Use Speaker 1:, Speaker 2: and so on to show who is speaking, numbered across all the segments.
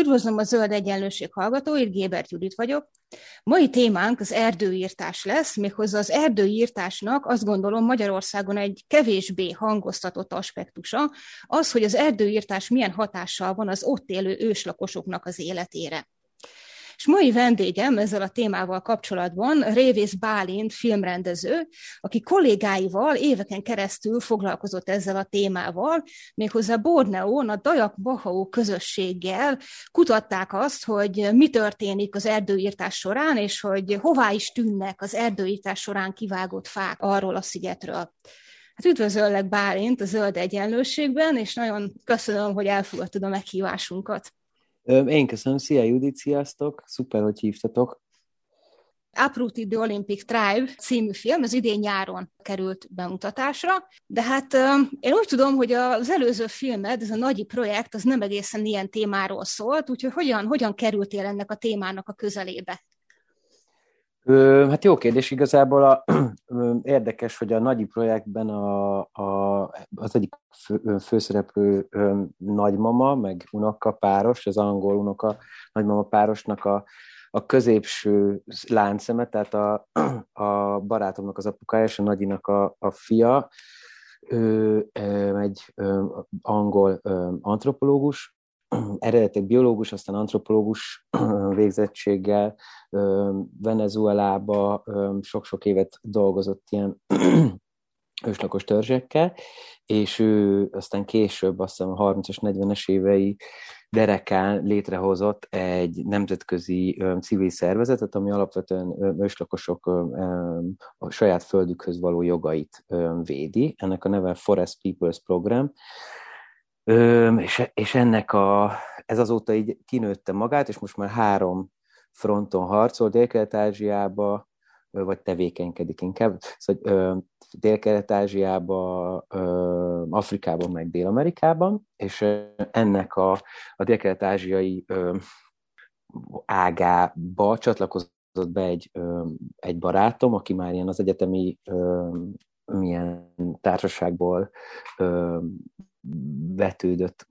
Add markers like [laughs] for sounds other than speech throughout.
Speaker 1: Üdvözlöm a Zöld Egyenlőség hallgatóit, Gébert Judit vagyok. Mai témánk az erdőírtás lesz, méghozzá az erdőírtásnak azt gondolom Magyarországon egy kevésbé hangoztatott aspektusa, az, hogy az erdőírtás milyen hatással van az ott élő őslakosoknak az életére. És mai vendégem ezzel a témával kapcsolatban Révész Bálint filmrendező, aki kollégáival éveken keresztül foglalkozott ezzel a témával, méghozzá Borneón a Dajak Bahau közösséggel kutatták azt, hogy mi történik az erdőírtás során, és hogy hová is tűnnek az erdőírtás során kivágott fák arról a szigetről. Hát üdvözöllek Bálint a Zöld Egyenlőségben, és nagyon köszönöm, hogy elfogadtad a meghívásunkat.
Speaker 2: Én köszönöm, szia Judit, sziasztok, szuper, hogy hívtatok.
Speaker 1: Uprooted the Olympic Tribe című film, az idén nyáron került bemutatásra, de hát én úgy tudom, hogy az előző filmed, ez a nagyi projekt, az nem egészen ilyen témáról szólt, úgyhogy hogyan, hogyan kerültél ennek a témának a közelébe?
Speaker 2: Hát jó kérdés, igazából a, [clears throat] érdekes, hogy a nagyi projektben a, a, az egyik fő, főszereplő ö, nagymama, meg unoka páros, az angol unoka nagymama párosnak a, a középső láncszeme, tehát a, a barátomnak az apukája és a nagyinak a, a fia, ő egy angol antropológus, [clears throat] eredetek biológus, aztán antropológus [clears throat] végzettséggel Venezuelába sok-sok évet dolgozott ilyen [clears throat] őslakos törzsekkel, és ő aztán később, azt hiszem a 30-as, 40-es évei derekán létrehozott egy nemzetközi civil szervezetet, ami alapvetően őslakosok a saját földükhöz való jogait védi. Ennek a neve Forest Peoples Program, és, és ennek a, ez azóta így kinőtte magát, és most már három fronton harcol, Dél-Kelet-Ázsiába, vagy tevékenykedik inkább. Szóval Dél-Kelet-Ázsiába, Afrikában, meg Dél-Amerikában, és ennek a, a dél-kelet-ázsiai ágába csatlakozott be egy, egy barátom, aki már ilyen az egyetemi milyen társaságból vetődött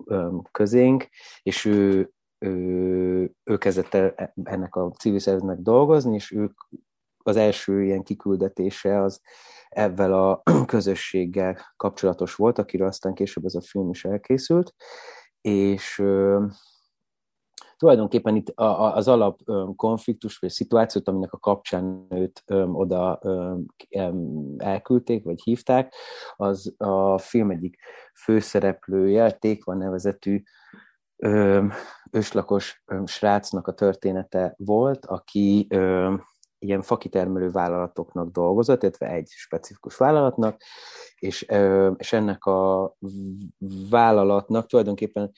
Speaker 2: közénk, és ő, ő, ő kezdett ennek a civil szervezetnek dolgozni, és ők az első ilyen kiküldetése az ebben a [clears throat] közösséggel kapcsolatos volt, akiről aztán később ez a film is elkészült, és tulajdonképpen itt az alap konfliktus vagy szituációt, aminek a kapcsán őt oda elküldték, vagy hívták, az a film egyik főszereplője, Tékvan nevezetű őslakos srácnak a története volt, aki ilyen fakitermelő vállalatoknak dolgozott, illetve egy specifikus vállalatnak, és, és ennek a vállalatnak tulajdonképpen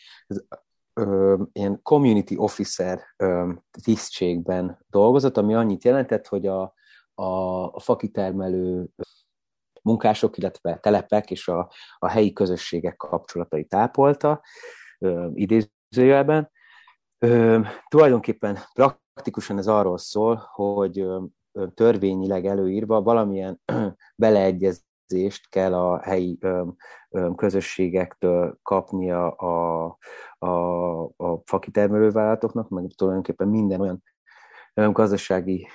Speaker 2: ö, ilyen community officer ö, tisztségben dolgozott, ami annyit jelentett, hogy a, a, a fakitermelő munkások, illetve telepek és a, a helyi közösségek kapcsolatai tápolta, ö, idézőjelben. Ö, tulajdonképpen praktikusan ez arról szól, hogy ö, törvényileg előírva valamilyen [clears throat] beleegyez képzést kell a helyi közösségektől kapnia a, a, a fakitermelővállalatoknak, meg tulajdonképpen minden olyan gazdasági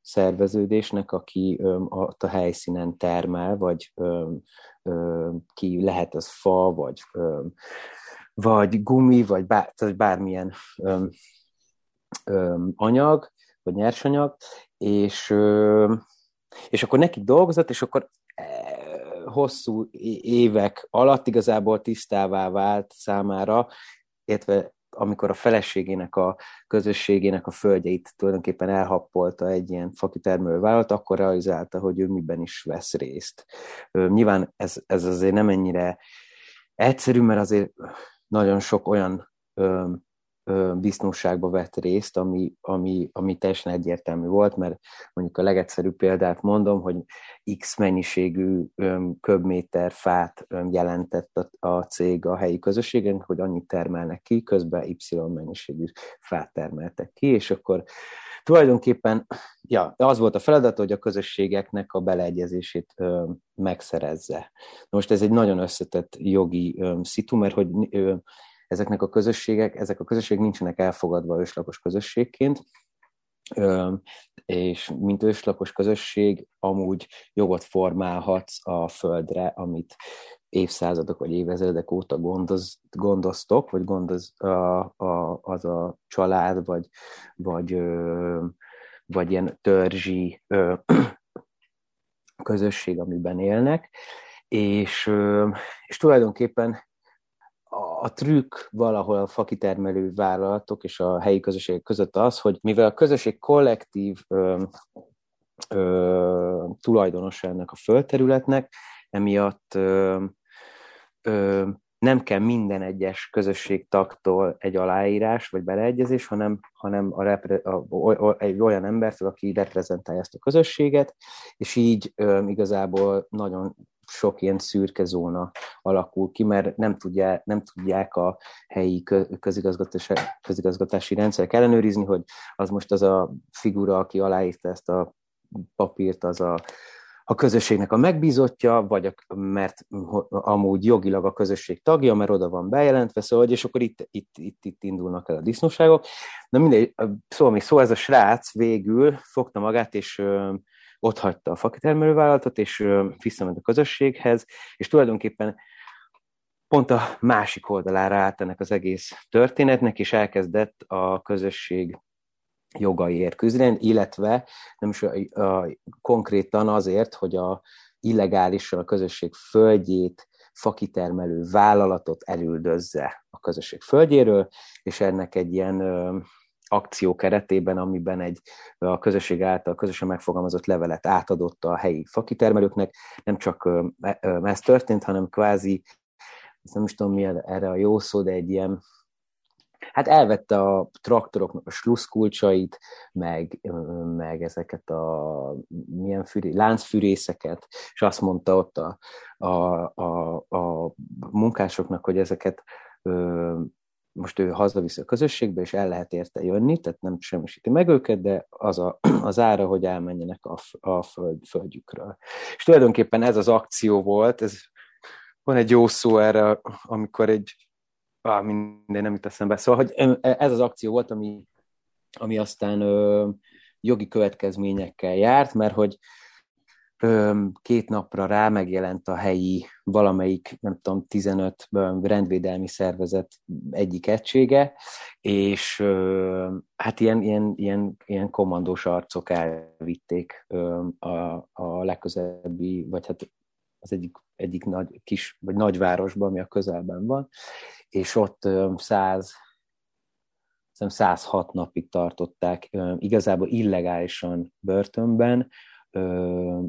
Speaker 2: szerveződésnek, aki ott a helyszínen termel, vagy ki lehet az fa, vagy, vagy gumi, vagy bár, tehát bármilyen anyag, vagy nyersanyag, és, és akkor nekik dolgozott, és akkor hosszú évek alatt igazából tisztává vált számára, illetve amikor a feleségének, a közösségének a földjeit tulajdonképpen elhappolta egy ilyen fakitermelő vállalat, akkor realizálta, hogy ő miben is vesz részt. Nyilván ez, ez azért nem ennyire egyszerű, mert azért nagyon sok olyan disznóságba vett részt, ami, ami, ami teljesen egyértelmű volt, mert mondjuk a legegyszerűbb példát mondom, hogy X mennyiségű köbméter fát jelentett a, a cég a helyi közösségen, hogy annyit termelnek ki, közben Y mennyiségű fát termeltek ki, és akkor tulajdonképpen ja, az volt a feladat, hogy a közösségeknek a beleegyezését ö, megszerezze. Most ez egy nagyon összetett jogi ö, szitu, mert hogy ö, ezeknek a közösségek, ezek a közösségek nincsenek elfogadva őslakos közösségként, és mint őslakos közösség amúgy jogot formálhatsz a földre, amit évszázadok vagy évezredek óta gondoz, gondoztok, vagy gondoz a, a, az a család, vagy, vagy, vagy ilyen törzsi közösség, amiben élnek, és, és tulajdonképpen a trükk valahol a fakitermelő vállalatok és a helyi közösségek között az, hogy mivel a közösség kollektív ö, ö, tulajdonosa ennek a földterületnek, emiatt ö, ö, nem kell minden egyes közösségtagtól egy aláírás vagy beleegyezés, hanem, hanem a repre, a, a, egy olyan embertől, aki reprezentálja ezt a közösséget, és így ö, igazából nagyon sok ilyen szürke zóna alakul ki, mert nem, tudja, nem tudják a helyi közigazgatási, közigazgatási rendszerek ellenőrizni, hogy az most az a figura, aki aláírta ezt a papírt, az a, a közösségnek a megbízottja, vagy a, mert amúgy jogilag a közösség tagja, mert oda van bejelentve, szóval, és akkor itt, itt, itt, itt indulnak el a disznóságok. Na mindegy, szóval még szó, ez a srác végül fogta magát, és ott hagyta a fakitermelővállalatot, és visszament a közösséghez, és tulajdonképpen pont a másik oldalára állt ennek az egész történetnek, és elkezdett a közösség jogaiért küzdeni, illetve nem is a, a, konkrétan azért, hogy a illegálisan a közösség földjét fakitermelő vállalatot elüldözze a közösség földjéről, és ennek egy ilyen akció keretében, amiben egy a közösség által közösen megfogalmazott levelet átadott a helyi fakitermelőknek. Nem csak ez történt, hanem kvázi, nem is tudom mi erre a jó szó, de egy ilyen Hát elvette a traktoroknak a sluszkulcsait, meg, meg ezeket a milyen füré, láncfűrészeket, és azt mondta ott a, a, a, a munkásoknak, hogy ezeket most ő hazaviszi a közösségbe, és el lehet érte jönni, tehát nem semmisíti meg őket, de az a, [clears throat] az ára, hogy elmenjenek a, a föld, földjükről. És tulajdonképpen ez az akció volt, ez van egy jó szó erre, amikor egy, ah, minden nem jut eszembe, szóval, hogy ez az akció volt, ami, ami aztán ö, jogi következményekkel járt, mert hogy két napra rá megjelent a helyi valamelyik, nem tudom, 15 rendvédelmi szervezet egyik egysége, és hát ilyen, ilyen, ilyen, ilyen kommandós arcok elvitték a, a legközelebbi, vagy hát az egyik, egyik nagy, kis, vagy nagyvárosba, ami a közelben van, és ott 100 106 napig tartották igazából illegálisan börtönben,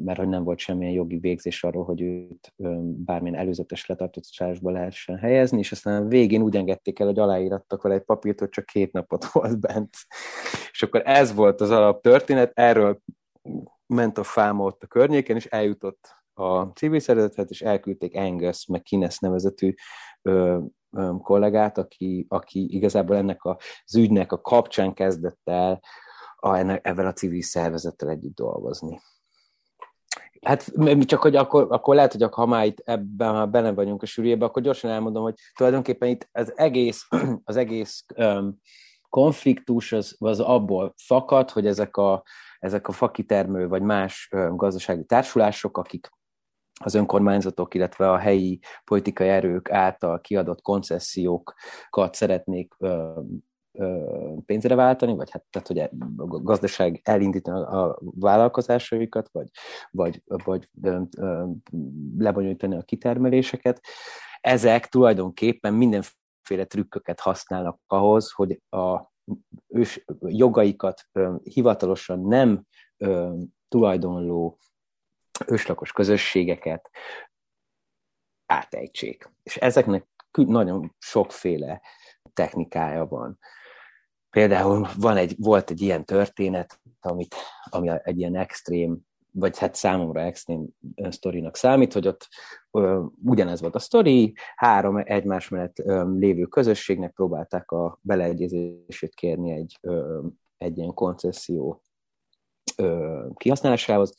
Speaker 2: mert hogy nem volt semmilyen jogi végzés arról, hogy őt bármilyen előzetes letartóztatásba lehessen helyezni, és aztán végén úgy engedték el, hogy aláírattak vele egy papírt, hogy csak két napot [laughs] volt bent. És akkor ez volt az alaptörténet, erről ment a fáma ott a környéken, és eljutott a civil szervezetet, és elküldték Angus McKinnes nevezetű ö, ö, kollégát, aki, aki igazából ennek az ügynek a kapcsán kezdett el a, ennek, ebben a civil szervezettel együtt dolgozni. Hát csak, hogy akkor, akkor lehet, hogy ha már itt ebben, ha benne vagyunk a sűrűjében, akkor gyorsan elmondom, hogy tulajdonképpen itt az egész, [clears throat] az egész um, konfliktus az, az abból fakad, hogy ezek a, ezek a fakitermő vagy más um, gazdasági társulások, akik az önkormányzatok, illetve a helyi politikai erők által kiadott koncesziókat szeretnék pénzre váltani, vagy hát tehát, hogy a gazdaság elindítani a vállalkozásaikat, vagy, vagy, vagy lebonyolítani a kitermeléseket. Ezek tulajdonképpen mindenféle trükköket használnak ahhoz, hogy a ős jogaikat hivatalosan nem tulajdonló őslakos közösségeket átejtsék. És ezeknek nagyon sokféle technikája van. Például van egy, volt egy ilyen történet, amit, ami egy ilyen extrém, vagy hát számomra extrém sztorinak számít, hogy ott ö, ugyanez volt a sztori, három egymás mellett ö, lévő közösségnek próbálták a beleegyezését kérni egy, ö, egy ilyen koncesszió ö, kihasználásához,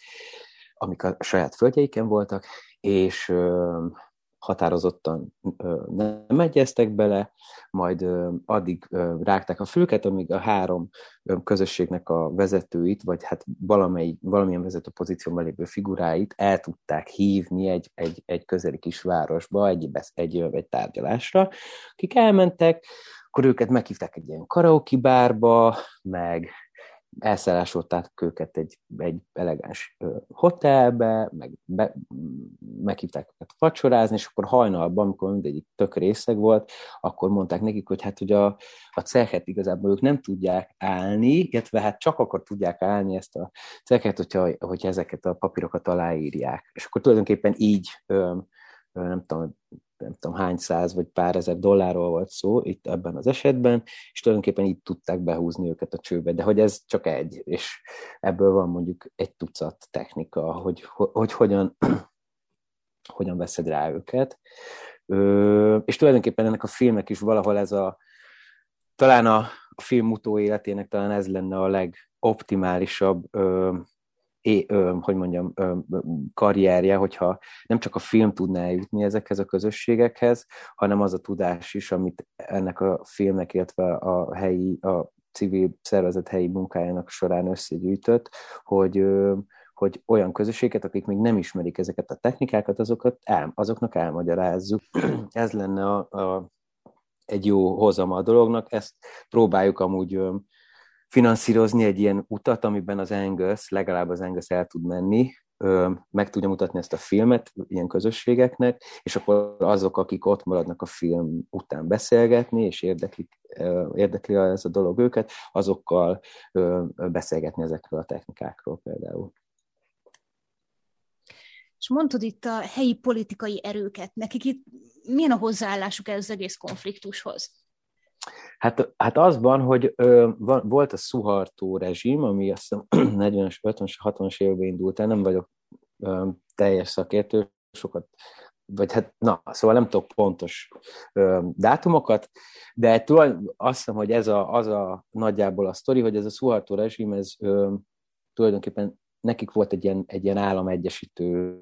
Speaker 2: amik a saját földjeiken voltak, és ö, határozottan nem egyeztek bele, majd addig rágták a fülket, amíg a három közösségnek a vezetőit, vagy hát valamely, valamilyen vezető pozícióban lévő figuráit el tudták hívni egy, egy, egy közeli kisvárosba, egy, egy, egy tárgyalásra, akik elmentek, akkor őket meghívták egy ilyen karaoke bárba, meg elszállásolták őket egy, egy elegáns hotelbe, meg be, meghívták őket vacsorázni, és akkor hajnalban, amikor mindegyik tök részeg volt, akkor mondták nekik, hogy hát hogy a, a cechet igazából ők nem tudják állni, illetve hát csak akkor tudják állni ezt a cechet, hogyha, hogyha ezeket a papírokat aláírják. És akkor tulajdonképpen így nem tudom, nem tudom hány száz vagy pár ezer dollárról volt szó itt ebben az esetben, és tulajdonképpen így tudták behúzni őket a csőbe, de hogy ez csak egy, és ebből van mondjuk egy tucat technika, hogy, hogy hogyan, [clears throat] hogyan veszed rá őket. Ö, és tulajdonképpen ennek a filmnek is valahol ez a, talán a, a film utó életének talán ez lenne a legoptimálisabb ö, é, ö, hogy mondjam, ö, karrierje, hogyha nem csak a film tudná eljutni ezekhez a közösségekhez, hanem az a tudás is, amit ennek a filmnek, illetve a helyi, a civil szervezet helyi munkájának során összegyűjtött, hogy ö, hogy olyan közösséget, akik még nem ismerik ezeket a technikákat, azokat el, azoknak elmagyarázzuk. [clears throat] Ez lenne a, a, egy jó hozama a dolognak, ezt próbáljuk amúgy finanszírozni egy ilyen utat, amiben az Angus, legalább az Angus el tud menni, meg tudja mutatni ezt a filmet ilyen közösségeknek, és akkor azok, akik ott maradnak a film után beszélgetni, és érdekli, érdekli ez a dolog őket, azokkal beszélgetni ezekről a technikákról például.
Speaker 1: És mondtad itt a helyi politikai erőket, nekik itt milyen a hozzáállásuk ez az egész konfliktushoz?
Speaker 2: Hát, hát azban, hogy ö, van, volt a Suhartó rezsim, ami azt hiszem 40-es, 50-es, 60-as években indult el, nem vagyok ö, teljes szakértő, sokat, vagy hát, na, szóval nem tudok pontos ö, dátumokat, de tulajdon, azt hiszem, hogy ez a, az a nagyjából a sztori, hogy ez a Suhartó rezsim, ez ö, tulajdonképpen nekik volt egy ilyen, egy ilyen államegyesítő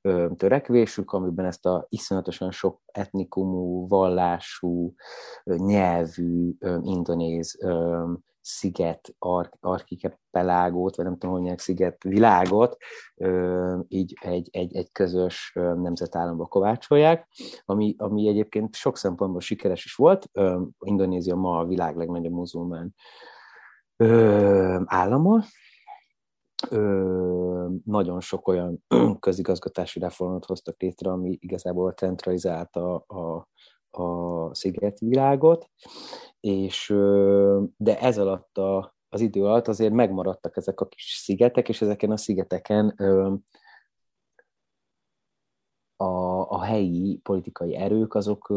Speaker 2: ö, törekvésük, amiben ezt a iszonyatosan sok etnikumú, vallású, ö, nyelvű, ö, indonéz ö, sziget ar- archipelagot, vagy nem tudom, hogy sziget világot, ö, így egy, egy, egy közös nemzetállamba kovácsolják, ami, ami egyébként sok szempontból sikeres is volt. Ö, Indonézia ma a világ legnagyobb muzulmán ö, állama, ö, nagyon sok olyan [clears throat] közigazgatási reformot hoztak létre, ami igazából centralizálta a, a szigetvilágot, és ö, de ez alatt a, az idő alatt azért megmaradtak ezek a kis szigetek, és ezeken a szigeteken ö, a, a helyi politikai erők azok,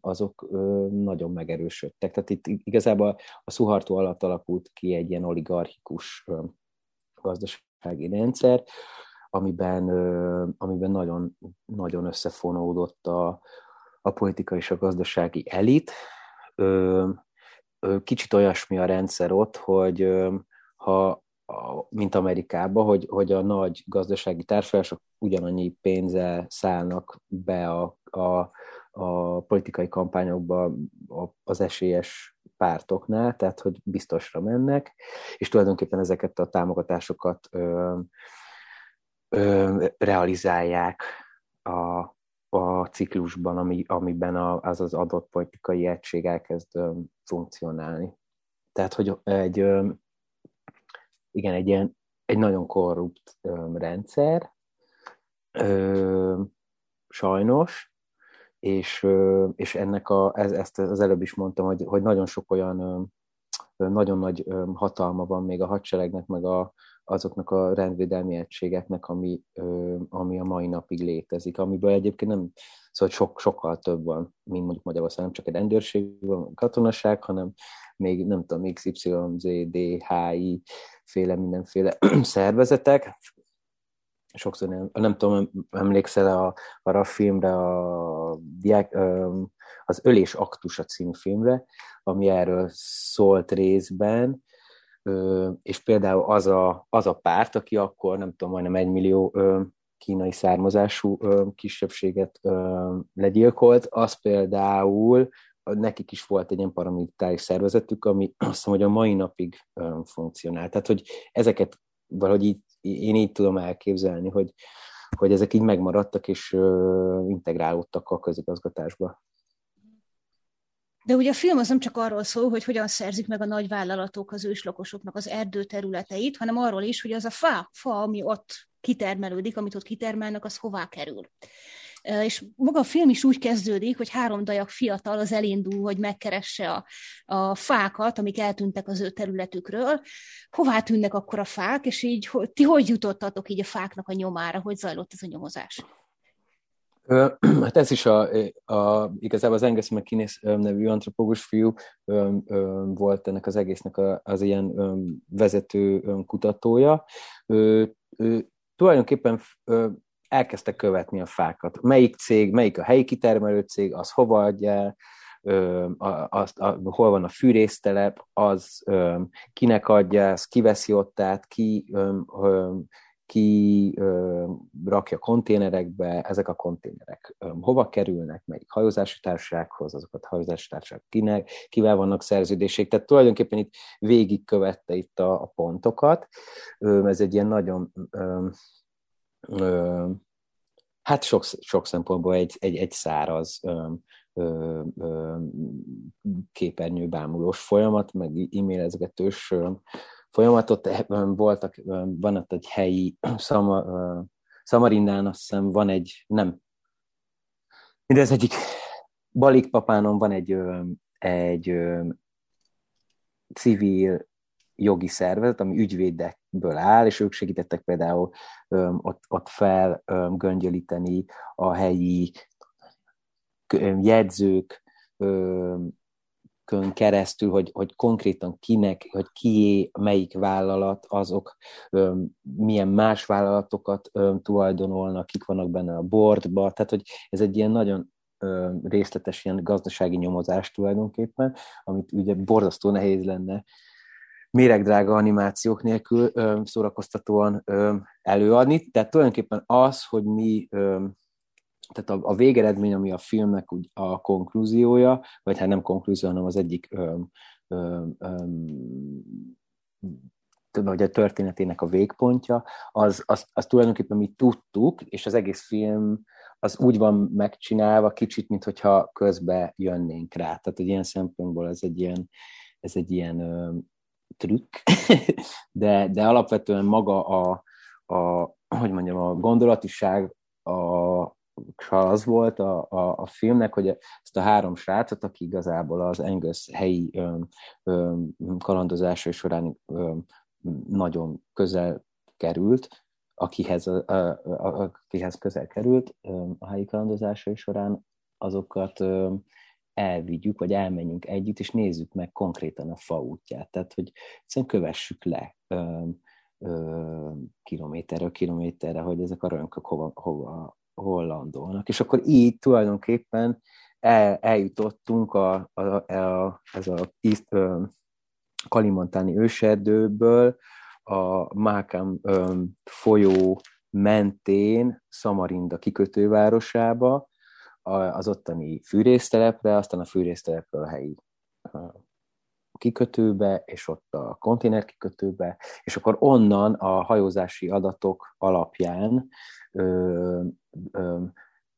Speaker 2: azok nagyon megerősödtek. Tehát itt igazából a Szuhartó alatt alakult ki egy ilyen oligarchikus gazdasági rendszer, amiben, amiben nagyon, nagyon összefonódott a, a politika és a gazdasági elit. Kicsit olyasmi a rendszer ott, hogy ha mint Amerikában, hogy, hogy a nagy gazdasági társadalmak ugyanannyi pénzzel szállnak be a, a, a politikai kampányokba az esélyes pártoknál, tehát hogy biztosra mennek, és tulajdonképpen ezeket a támogatásokat ö, ö, realizálják a, a ciklusban, ami, amiben a, az az adott politikai egység elkezd ö, funkcionálni. Tehát, hogy egy, ö, igen, egy ilyen, egy nagyon korrupt ö, rendszer, ö, sajnos, és, és ennek a, ez, ezt az előbb is mondtam, hogy, hogy nagyon sok olyan nagyon nagy hatalma van még a hadseregnek, meg a, azoknak a rendvédelmi egységeknek, ami, ami a mai napig létezik, amiből egyébként nem, szóval sok, sokkal több van, mint mondjuk Magyarországon, nem csak egy rendőrség van, katonaság, hanem még nem tudom, XYZ, DHI, féle mindenféle [clears throat] szervezetek, sokszor nem, nem tudom, emlékszel a, arra a filmre, a, az Ölés aktusa című filmre, ami erről szólt részben, és például az a, az a párt, aki akkor, nem tudom, majdnem egy millió kínai származású kisebbséget legyilkolt, az például nekik is volt egy ilyen paramilitáris szervezetük, ami azt hiszem, hogy a mai napig funkcionál. Tehát, hogy ezeket valahogy így, én így tudom elképzelni, hogy, hogy ezek így megmaradtak és integrálódtak a közigazgatásba.
Speaker 1: De ugye a film az nem csak arról szól, hogy hogyan szerzik meg a nagyvállalatok az őslakosoknak az erdőterületeit, hanem arról is, hogy az a fa, fa, ami ott kitermelődik, amit ott kitermelnek, az hová kerül. És maga a film is úgy kezdődik, hogy három dajak fiatal az elindul, hogy megkeresse a, a fákat, amik eltűntek az ő területükről. Hová tűnnek akkor a fák, és így ti hogy jutottatok így a fáknak a nyomára, hogy zajlott ez a nyomozás? [clears throat]
Speaker 2: Hát ez is a, a igazából az Angus McInnes nevű antropológus fiú volt ennek az egésznek az ilyen vezető kutatója. Ő, ő tulajdonképpen elkezdte követni a fákat. Melyik cég, melyik a helyi kitermelő cég, az hova adja azt, a, hol van a fűrésztelep, az kinek adja, az kiveszi ott át, ki ki ö, rakja konténerekbe, ezek a konténerek ö, hova kerülnek, melyik hajózási társasághoz, azokat hajózási társaság kinek, kivel vannak szerződések. Tehát tulajdonképpen itt végigkövette itt a, a pontokat. Ö, ez egy ilyen nagyon ö, ö, hát sok, sok szempontból egy, egy, egy száraz ö, ö, ö, képernyőbámulós folyamat, meg e-mailezgetős folyamatot. Voltak, van ott egy helyi [clears throat] Szama, Szamarindán, azt hiszem van egy, nem, mindez egyik Balik papánon van egy, egy civil jogi szervezet, ami ügyvédekből áll, és ők segítettek például ott, ott felgöngyölíteni a helyi jegyzők kön keresztül, hogy, hogy konkrétan kinek, hogy kié, melyik vállalat, azok öm, milyen más vállalatokat öm, tulajdonolnak, kik vannak benne a boardba, tehát hogy ez egy ilyen nagyon öm, részletes ilyen gazdasági nyomozás tulajdonképpen, amit ugye borzasztó nehéz lenne méregdrága animációk nélkül öm, szórakoztatóan öm, előadni. Tehát tulajdonképpen az, hogy mi öm, tehát a, a végeredmény, ami a filmnek úgy a konklúziója, vagy hát nem konklúzió, hanem az egyik öm, öm, öm, vagy a történetének a végpontja, az, az, az tulajdonképpen mi tudtuk, és az egész film az úgy van megcsinálva kicsit, mintha közbe jönnénk rá. Tehát egy ilyen szempontból ez egy ilyen, ez egy ilyen ö, trükk, [laughs] de, de alapvetően maga a, a, hogy mondjam, a gondolatiság, a, az volt a, a, a filmnek, hogy ezt a három srácot, aki igazából az Angus helyi ö, ö, kalandozása során ö, nagyon közel került, akihez, a, a, akihez közel került ö, a helyi kalandozásai során, azokat ö, elvigyük, vagy elmenjünk együtt, és nézzük meg konkrétan a fa útját. Tehát, hogy egyszerűen kövessük le ö, ö, kilométerről kilométerre, hogy ezek a rönkök hova, hova, hollandolnak. És akkor így tulajdonképpen el, eljutottunk a, a, a, ez a East, ö, kalimantáni őserdőből a Mákám folyó mentén Szamarinda kikötővárosába, az ottani fűrésztelepre, aztán a fűrésztelepről a helyi kikötőbe, és ott a konténer kikötőbe, és akkor onnan a hajózási adatok alapján ö, ö,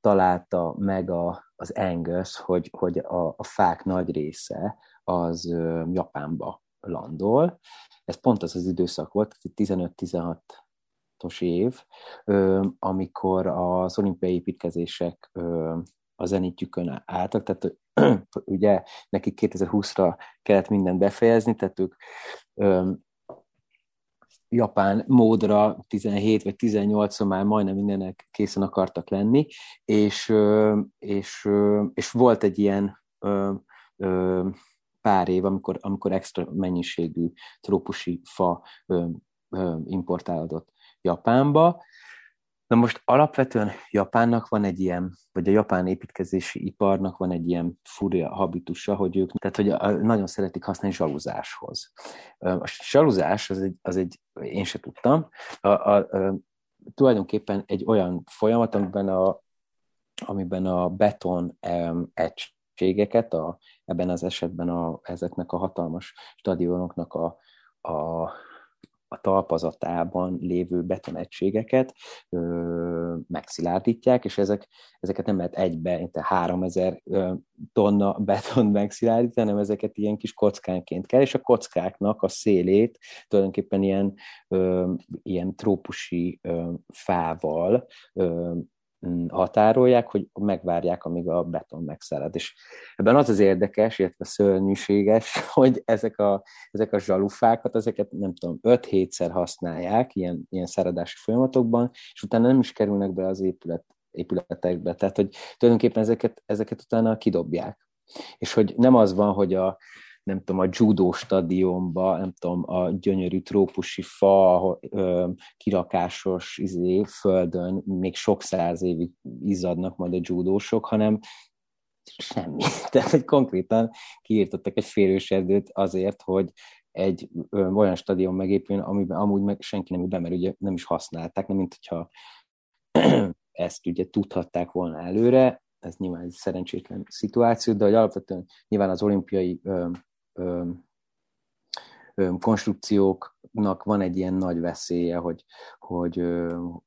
Speaker 2: találta meg a, az Angus, hogy, hogy a, a fák nagy része az ö, Japánba landol. Ez pont az az időszak volt, 15-16 év, ö, amikor az olimpiai építkezések a zenítjükön álltak, tehát [clears throat] ugye nekik 2020-ra kellett mindent befejezni, tehát ők japán módra 17 vagy 18 már majdnem mindenek készen akartak lenni, és, és, és volt egy ilyen pár év, amikor, amikor extra mennyiségű trópusi fa importálódott Japánba, Na most alapvetően Japánnak van egy ilyen, vagy a japán építkezési iparnak van egy ilyen furja habitusa, hogy ők, tehát hogy nagyon szeretik használni zsaluzáshoz. A zsaluzás az egy, az egy én se tudtam, a, a, a, tulajdonképpen egy olyan folyamat, amiben a, amiben a beton um, egységeket, a, ebben az esetben a, ezeknek a hatalmas stadionoknak a, a a talpazatában lévő betonegységeket ö, megszilárdítják, és ezek, ezeket nem lehet egybe, mint 3000 tonna beton megszilárdítani, hanem ezeket ilyen kis kockánként kell, és a kockáknak a szélét tulajdonképpen ilyen, ö, ilyen trópusi ö, fával ö, határolják, hogy megvárják, amíg a beton megszárad. És ebben az az érdekes, illetve szörnyűséges, [laughs] hogy ezek a, ezek a zsalufákat, ezeket nem tudom, 5-7-szer használják ilyen, ilyen száradási folyamatokban, és utána nem is kerülnek be az épület, épületekbe. Tehát, hogy tulajdonképpen ezeket, ezeket utána kidobják. És hogy nem az van, hogy a, nem tudom, a judó stadionba, nem tudom, a gyönyörű trópusi fa, kirakásos izé, földön még sok száz évig izzadnak majd a judósok, hanem semmi. [laughs] Tehát, hogy konkrétan kiírtottak egy férőserdőt azért, hogy egy ö, olyan stadion megépüljön, amiben amúgy meg senki nem be, mert ugye nem is használták, nem mint hogyha [clears throat] ezt ugye tudhatták volna előre, ez nyilván egy szerencsétlen szituáció, de hogy alapvetően nyilván az olimpiai ö, konstrukcióknak van egy ilyen nagy veszélye, hogy, hogy,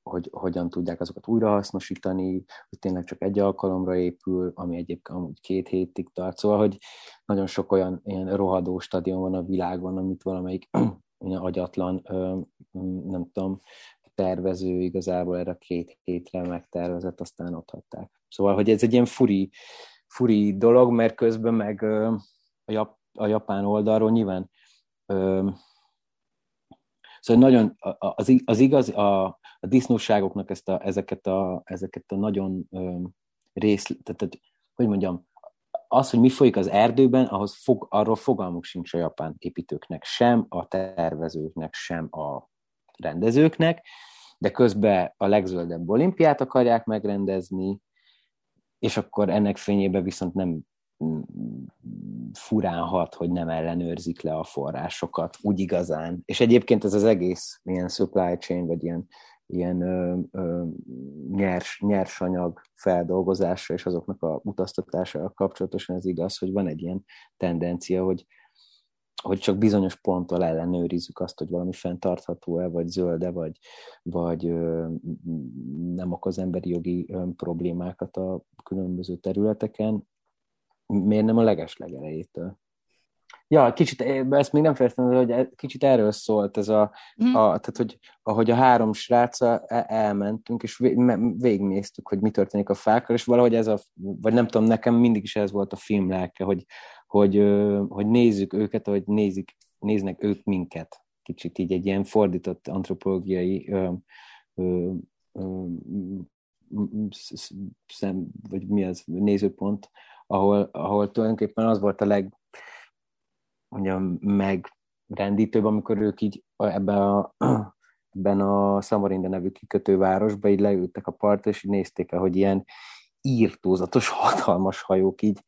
Speaker 2: hogy hogyan tudják azokat újrahasznosítani, hogy tényleg csak egy alkalomra épül, ami egyébként amúgy két hétig tart. Szóval, hogy nagyon sok olyan ilyen rohadó stadion van a világon, amit valamelyik [clears throat] agyatlan, nem tudom, tervező igazából erre két hétre megtervezett, aztán ott hagyták. Szóval, hogy ez egy ilyen furi, furi dolog, mert közben meg a a japán oldalról nyilván ö, Szóval nagyon az, az igaz, a, a disznóságoknak ezt a, ezeket, a, ezeket a nagyon ö, rész, tehát, tehát, hogy mondjam, az, hogy mi folyik az erdőben, ahhoz fog, arról fogalmuk sincs a japán építőknek, sem a tervezőknek, sem a rendezőknek, de közben a legzöldebb olimpiát akarják megrendezni, és akkor ennek fényében viszont nem furán hat, hogy nem ellenőrzik le a forrásokat úgy igazán. És egyébként ez az egész ilyen supply chain, vagy ilyen, ilyen ö, ö, nyers, nyersanyag feldolgozása és azoknak a utaztatása kapcsolatosan ez igaz, hogy van egy ilyen tendencia, hogy, hogy csak bizonyos ponttal ellenőrizzük azt, hogy valami fenntartható-e, vagy zölde, vagy, vagy nem okoz emberi jogi problémákat a különböző területeken, miért nem a leges legelejétől? Ja, kicsit, ezt még nem fejeztem, hogy kicsit erről szólt ez a, mm. a tehát hogy ahogy a három sráca elmentünk, és végignéztük, hogy mi történik a fákkal, és valahogy ez a, vagy nem tudom, nekem mindig is ez volt a film lelke, hogy, hogy, hogy nézzük őket, hogy nézik, néznek ők minket. Kicsit így egy ilyen fordított antropológiai ö, ö, ö, szem, vagy mi az, nézőpont, ahol, ahol tulajdonképpen az volt a leg, mondjam, megrendítőbb, amikor ők így ebben a, [clears throat] ebben a Samarinda nevű kikötővárosban így leültek a partra, és így nézték el, hogy ilyen írtózatos, [laughs] hatalmas hajók így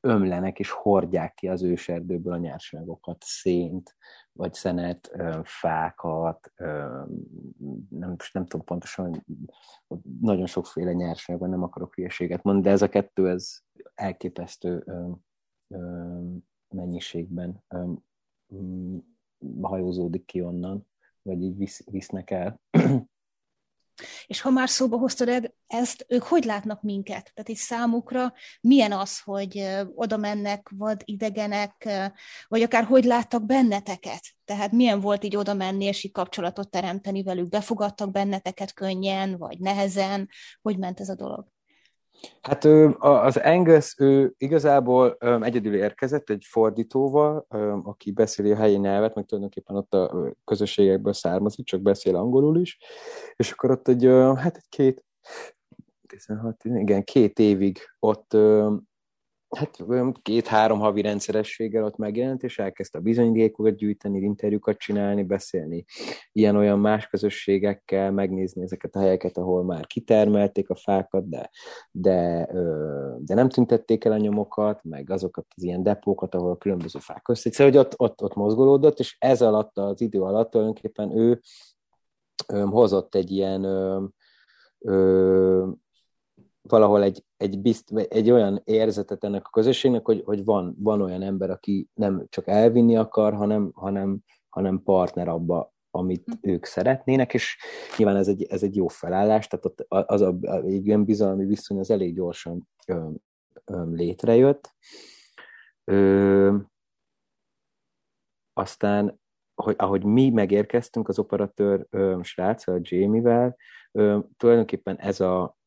Speaker 2: ömlenek és hordják ki az őserdőből a nyersanyagokat, szént, vagy szenet, fákat, nem, nem tudom pontosan, nagyon sokféle nyersanyag nem akarok hülyeséget mondani, de ez a kettő, ez elképesztő mennyiségben hajózódik ki onnan, vagy így visz, visznek el.
Speaker 1: És ha már szóba hoztad ezt, ők hogy látnak minket? Tehát így számukra milyen az, hogy oda mennek vad idegenek, vagy akár hogy láttak benneteket? Tehát milyen volt így oda menni, és így kapcsolatot teremteni velük? Befogadtak benneteket könnyen, vagy nehezen? Hogy ment ez a dolog?
Speaker 2: Hát az Angus ő igazából egyedül érkezett egy fordítóval, aki beszéli a helyi nyelvet, meg tulajdonképpen ott a közösségekből származik, csak beszél angolul is, és akkor ott egy, hát egy két, 16, igen, két évig ott hát két-három havi rendszerességgel ott megjelent, és elkezdte a bizonyítékokat gyűjteni, interjúkat csinálni, beszélni ilyen-olyan más közösségekkel, megnézni ezeket a helyeket, ahol már kitermelték a fákat, de, de, de nem tüntették el a nyomokat, meg azokat az ilyen depókat, ahol a különböző fák össze. Szóval, hogy ott, ott, ott mozgolódott, és ez alatt az idő alatt tulajdonképpen ő hozott egy ilyen valahol egy, egy, bizt, egy olyan érzetet ennek a közösségnek, hogy, hogy van, van olyan ember, aki nem csak elvinni akar, hanem, hanem, hanem partner abba, amit hm. ők szeretnének, és nyilván ez egy, ez egy jó felállás, tehát ott az a, egy ilyen bizalmi viszony az elég gyorsan ö, ö, létrejött. Ö, aztán, hogy, ahogy mi megérkeztünk az operatőr ö, srác, a Jamie-vel, ö, tulajdonképpen ez a,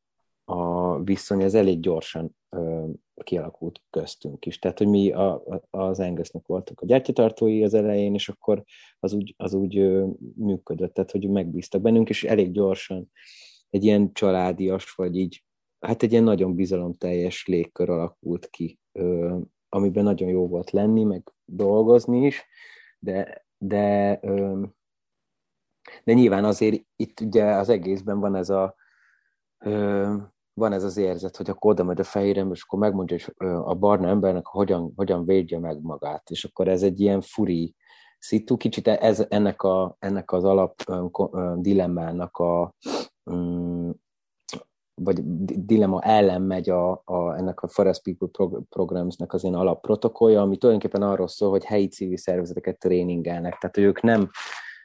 Speaker 2: a viszony ez elég gyorsan ö, kialakult köztünk is. Tehát, hogy mi a, a, az Angusnak voltunk a gyártyatartói az elején, és akkor az úgy, az úgy ö, működött, tehát, hogy megbíztak bennünk, és elég gyorsan egy ilyen családias, vagy így, hát egy ilyen nagyon bizalomteljes légkör alakult ki, ö, amiben nagyon jó volt lenni, meg dolgozni is, de, de, ö, de nyilván azért itt ugye az egészben van ez a van ez az érzet, hogy akkor oda megy a fehérem, és akkor megmondja hogy a barna embernek, hogyan, hogyan védje meg magát. És akkor ez egy ilyen furi szitu, kicsit ez, ennek, a, ennek az alap dilemmának a mm, vagy dilemma ellen megy a, a, ennek a Forest People Programsnek az ilyen alapprotokollja, ami tulajdonképpen arról szól, hogy helyi civil szervezeteket tréningelnek. Tehát, hogy ők nem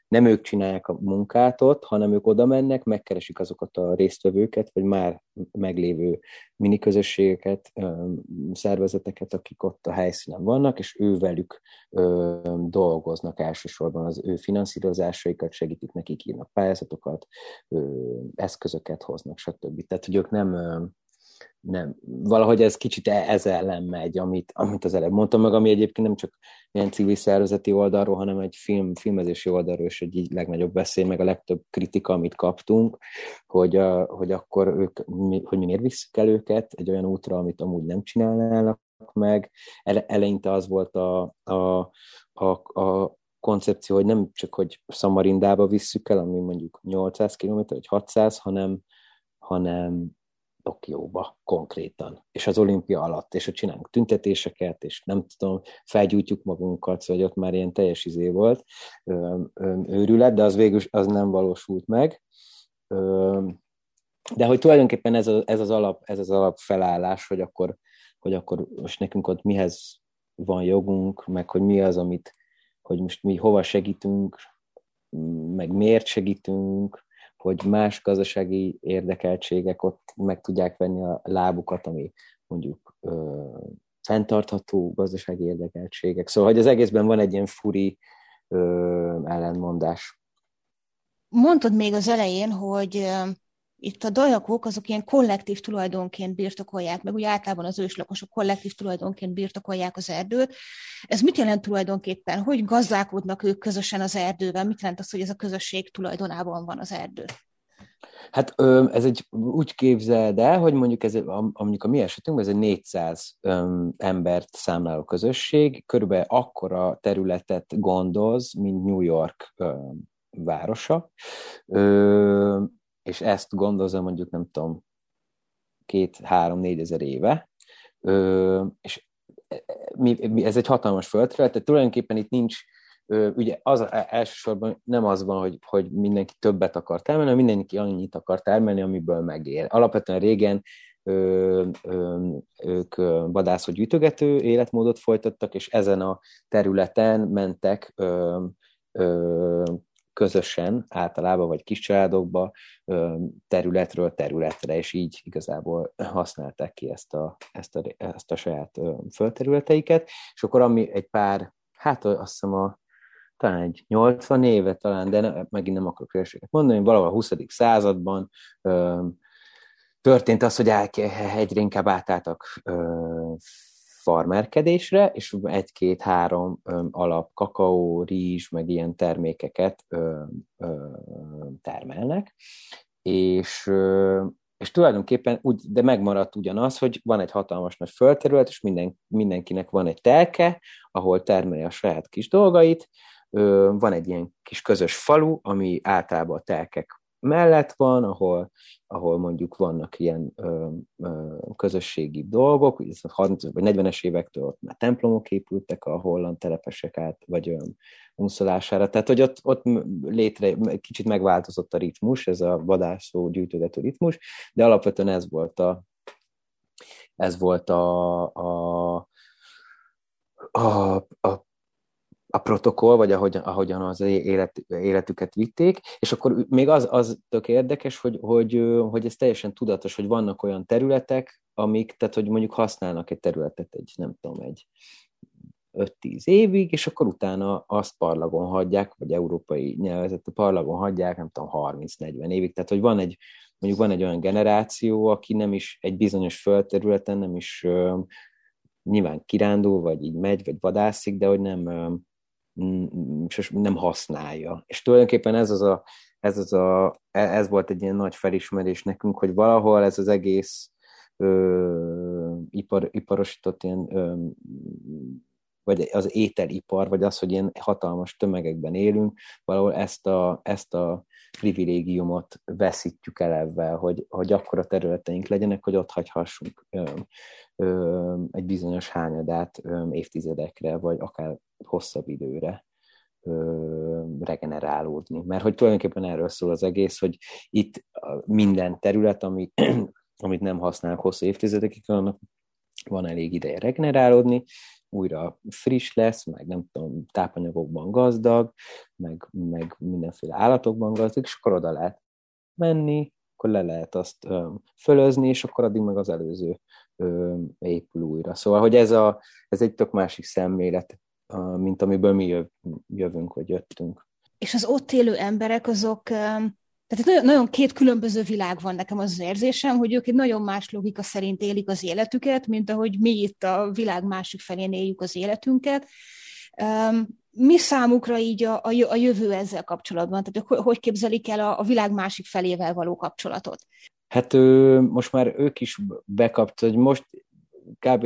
Speaker 2: nem ők csinálják a munkát ott, hanem ők oda mennek, megkeresik azokat a résztvevőket, vagy már meglévő miniközösségeket, szervezeteket, akik ott a helyszínen vannak, és ővelük dolgoznak elsősorban az ő finanszírozásaikat, segítik nekik, írnak pályázatokat, eszközöket hoznak, stb. Tehát, hogy ők nem nem, valahogy ez kicsit e- ez ellen megy, amit, amit az előbb mondtam meg, ami egyébként nem csak ilyen civil szervezeti oldalról, hanem egy film, filmezési oldalról is egy legnagyobb beszél, meg a legtöbb kritika, amit kaptunk, hogy, a, hogy akkor ők, mi, hogy mi miért visszük el őket egy olyan útra, amit amúgy nem csinálnának meg. Ele, eleinte az volt a, a, a, a koncepció, hogy nem csak, hogy Szamarindába visszük el, ami mondjuk 800 km vagy 600, hanem, hanem Tokióba konkrétan, és az olimpia alatt, és ott csinálunk tüntetéseket, és nem tudom, felgyújtjuk magunkat, szóval ott már ilyen teljes izé volt, őrület, de az végül az nem valósult meg. De hogy tulajdonképpen ez, a, ez, az, alap, ez az alap felállás, hogy akkor, hogy akkor most nekünk ott mihez van jogunk, meg hogy mi az, amit, hogy most mi hova segítünk, meg miért segítünk, hogy más gazdasági érdekeltségek ott meg tudják venni a lábukat, ami mondjuk ö, fenntartható gazdasági érdekeltségek. Szóval, hogy az egészben van egy ilyen furi ö, ellenmondás.
Speaker 1: Mondtad még az elején, hogy itt a dajakok azok ilyen kollektív tulajdonként birtokolják, meg úgy általában az őslakosok kollektív tulajdonként birtokolják az erdőt. Ez mit jelent tulajdonképpen? Hogy gazdálkodnak ők közösen az erdővel? Mit jelent az, hogy ez a közösség tulajdonában van az erdő?
Speaker 2: Hát ez egy úgy képzeld el, hogy mondjuk ez, mondjuk a mi esetünkben ez egy 400 öm, embert számláló közösség, körülbelül akkora területet gondoz, mint New York városa. És ezt gondozza mondjuk, nem tudom, két-három-négy ezer éve, ö, és e, mi, ez egy hatalmas földterület, tehát tulajdonképpen itt nincs, ö, ugye az elsősorban nem az van, hogy, hogy mindenki többet akar termelni, hanem mindenki annyit akar termelni, amiből megér. Alapvetően régen ö, ö, ők vadászó gyűjtögető életmódot folytattak, és ezen a területen mentek ö, ö, közösen, általában vagy kis családokba, területről területre, és így igazából használták ki ezt a, ezt a, ezt a saját földterületeiket, és akkor ami egy pár, hát azt hiszem a talán egy 80 éve talán, de ne, megint nem akarok hülyeséget mondani, valahol a 20. században történt az, hogy egyre inkább átálltak farmerkedésre, és egy-két-három alap kakaó, rizs, meg ilyen termékeket ö, ö, termelnek, és, ö, és tulajdonképpen úgy, de megmaradt ugyanaz, hogy van egy hatalmas nagy földterület, és minden, mindenkinek van egy telke, ahol termeli a saját kis dolgait, ö, van egy ilyen kis közös falu, ami általában a telkek mellett van, ahol, ahol mondjuk vannak ilyen ö, ö, közösségi dolgok, 30 vagy 40-es évektől ott már templomok épültek a holland telepesek át, vagy olyan unszolására. Tehát, hogy ott, ott létre, kicsit megváltozott a ritmus, ez a vadászó gyűjtögető ritmus, de alapvetően ez volt a, ez volt a, a, a, a a protokoll, vagy ahogy, ahogyan az élet, életüket vitték, és akkor még az, az tök érdekes, hogy, hogy, hogy ez teljesen tudatos, hogy vannak olyan területek, amik, tehát hogy mondjuk használnak egy területet egy, nem tudom, egy 5-10 évig, és akkor utána azt parlagon hagyják, vagy európai nyelvezetű parlagon hagyják, nem tudom, 30-40 évig. Tehát, hogy van egy, mondjuk van egy olyan generáció, aki nem is egy bizonyos földterületen nem is nyilván kirándul, vagy így megy, vagy vadászik, de hogy nem, nem használja. És tulajdonképpen ez az a, ez, az a, ez volt egy ilyen nagy felismerés nekünk, hogy valahol ez az egész ö, ipar, iparosított ilyen ö, vagy az ételipar, vagy az, hogy ilyen hatalmas tömegekben élünk, valahol ezt a, ezt a privilégiumot veszítjük el ebben, hogy, hogy akkora területeink legyenek, hogy ott hagyhassunk ö, ö, egy bizonyos hányadát ö, évtizedekre, vagy akár hosszabb időre ö, regenerálódni. Mert hogy tulajdonképpen erről szól az egész, hogy itt minden terület, ami, [clears throat] amit nem használnak hosszú évtizedekig, annak van elég ideje regenerálódni, újra friss lesz, meg nem tudom, tápanyagokban gazdag, meg, meg mindenféle állatokban gazdag, és akkor oda lehet menni, akkor le lehet azt ö, fölözni, és akkor addig meg az előző ö, épül újra. Szóval, hogy ez, a, ez egy tök másik szemlélet, mint amiből mi jövünk, vagy jöttünk.
Speaker 1: És az ott élő emberek azok, tehát nagyon, nagyon két különböző világ van nekem az, az érzésem, hogy ők egy nagyon más logika szerint élik az életüket, mint ahogy mi itt a világ másik felén éljük az életünket. Mi számukra így a, a jövő ezzel kapcsolatban? Tehát hogy képzelik el a, a világ másik felével való kapcsolatot?
Speaker 2: Hát ő, most már ők is bekapta, hogy most kb.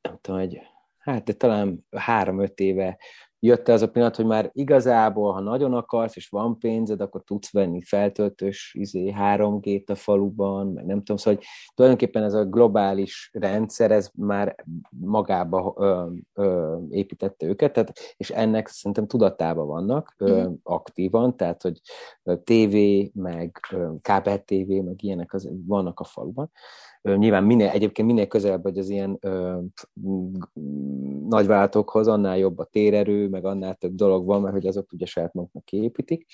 Speaker 2: nem tudom, egy hát de talán három-öt éve jött az a pillanat, hogy már igazából, ha nagyon akarsz, és van pénzed, akkor tudsz venni feltöltős izé, 3G-t a faluban, meg nem tudom, szóval hogy tulajdonképpen ez a globális rendszer, ez már magába ö, ö, építette őket, tehát, és ennek szerintem tudatában vannak ö, mm. aktívan, tehát, hogy TV, meg kábel TV, meg ilyenek az, vannak a faluban, Nyilván minél, egyébként minél közelebb vagy az ilyen ö, nagyváltókhoz, annál jobb a térerő, meg annál több dolog van, mert hogy azok ugye saját maguknak kiépítik.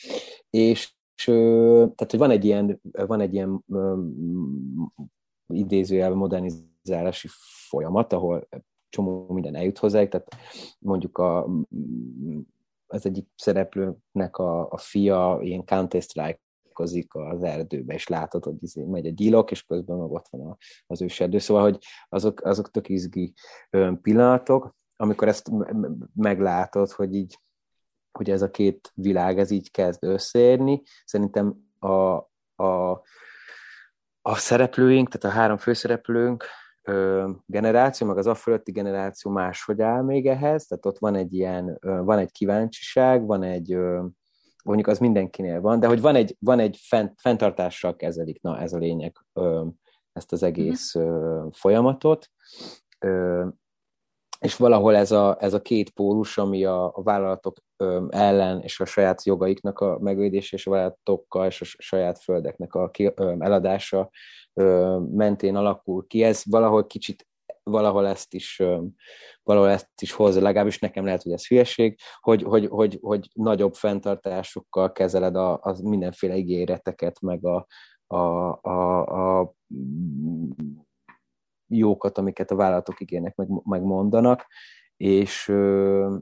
Speaker 2: És, és tehát, hogy van egy ilyen, van egy ilyen idézőjelben modernizálási folyamat, ahol csomó minden eljut hozzá, tehát mondjuk a, az egyik szereplőnek a, a fia ilyen Counter-Strike találkozik az erdőbe, és látod, hogy izé megy egy gyilok, és közben meg ott van az őserdő. Szóval, hogy azok, azok tök izgi pillanatok, amikor ezt meglátod, hogy így hogy ez a két világ, ez így kezd összeérni. Szerintem a, a, a szereplőink, tehát a három főszereplőnk ö, generáció, meg az a fölötti generáció máshogy áll még ehhez, tehát ott van egy ilyen, ö, van egy kíváncsiság, van egy, ö, mondjuk az mindenkinél van, de hogy van egy, van egy fent, fenntartással kezelik, na ez a lényeg, ö, ezt az egész ö, folyamatot, ö, és valahol ez a, ez a két pólus, ami a, a vállalatok ö, ellen és a saját jogaiknak a megvédése, és a vállalatokkal és a saját földeknek a ki, ö, eladása ö, mentén alakul ki, ez valahol kicsit valahol ezt is, valahol ezt is hozza, legalábbis nekem lehet, hogy ez hülyeség, hogy, hogy, hogy, hogy nagyobb fenntartásokkal kezeled a, a mindenféle ígéreteket, meg a, a, a, a jókat, amiket a vállalatok ígérnek, meg, meg mondanak, és,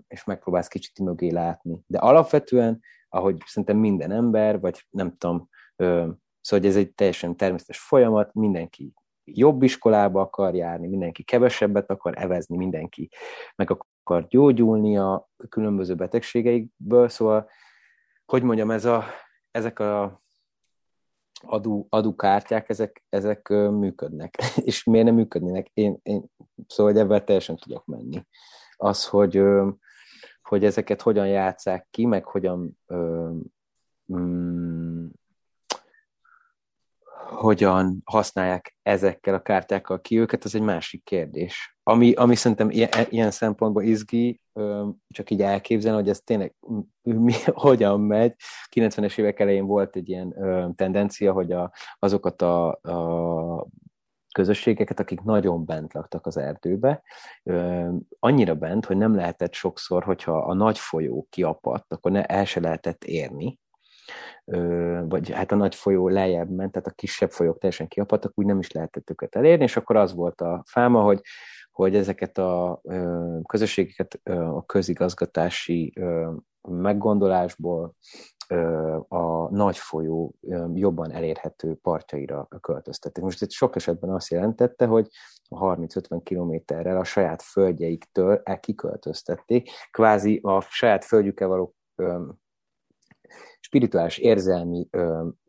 Speaker 2: és megpróbálsz kicsit mögé látni. De alapvetően, ahogy szerintem minden ember, vagy nem tudom, Szóval ez egy teljesen természetes folyamat, mindenki jobb iskolába akar járni, mindenki kevesebbet akar evezni, mindenki meg akar gyógyulni a különböző betegségeikből, szóval, hogy mondjam, ez a, ezek a adó, adókártyák, ezek, ezek működnek. [laughs] És miért nem működnének? Én, én szóval hogy ebben teljesen tudok menni. Az, hogy, hogy ezeket hogyan játszák ki, meg hogyan mm, hogyan használják ezekkel a kártyákkal ki őket, az egy másik kérdés. Ami, ami szerintem ilyen, ilyen szempontból izgi, csak így elképzelni, hogy ez tényleg mi, [laughs] hogyan megy. 90-es évek elején volt egy ilyen tendencia, hogy a, azokat a, a közösségeket, akik nagyon bent laktak az erdőbe, annyira bent, hogy nem lehetett sokszor, hogyha a nagy folyó kiapadt, akkor ne, el se lehetett érni, vagy hát a nagy folyó lejjebb ment, tehát a kisebb folyók teljesen kiapadtak, úgy nem is lehetett őket elérni, és akkor az volt a fáma, hogy, hogy ezeket a közösségeket a közigazgatási meggondolásból a nagy folyó jobban elérhető partjaira költöztették. Most itt sok esetben azt jelentette, hogy 30-50 kilométerrel a saját földjeiktől kiköltöztették, kvázi a saját földjükkel való spirituális, érzelmi,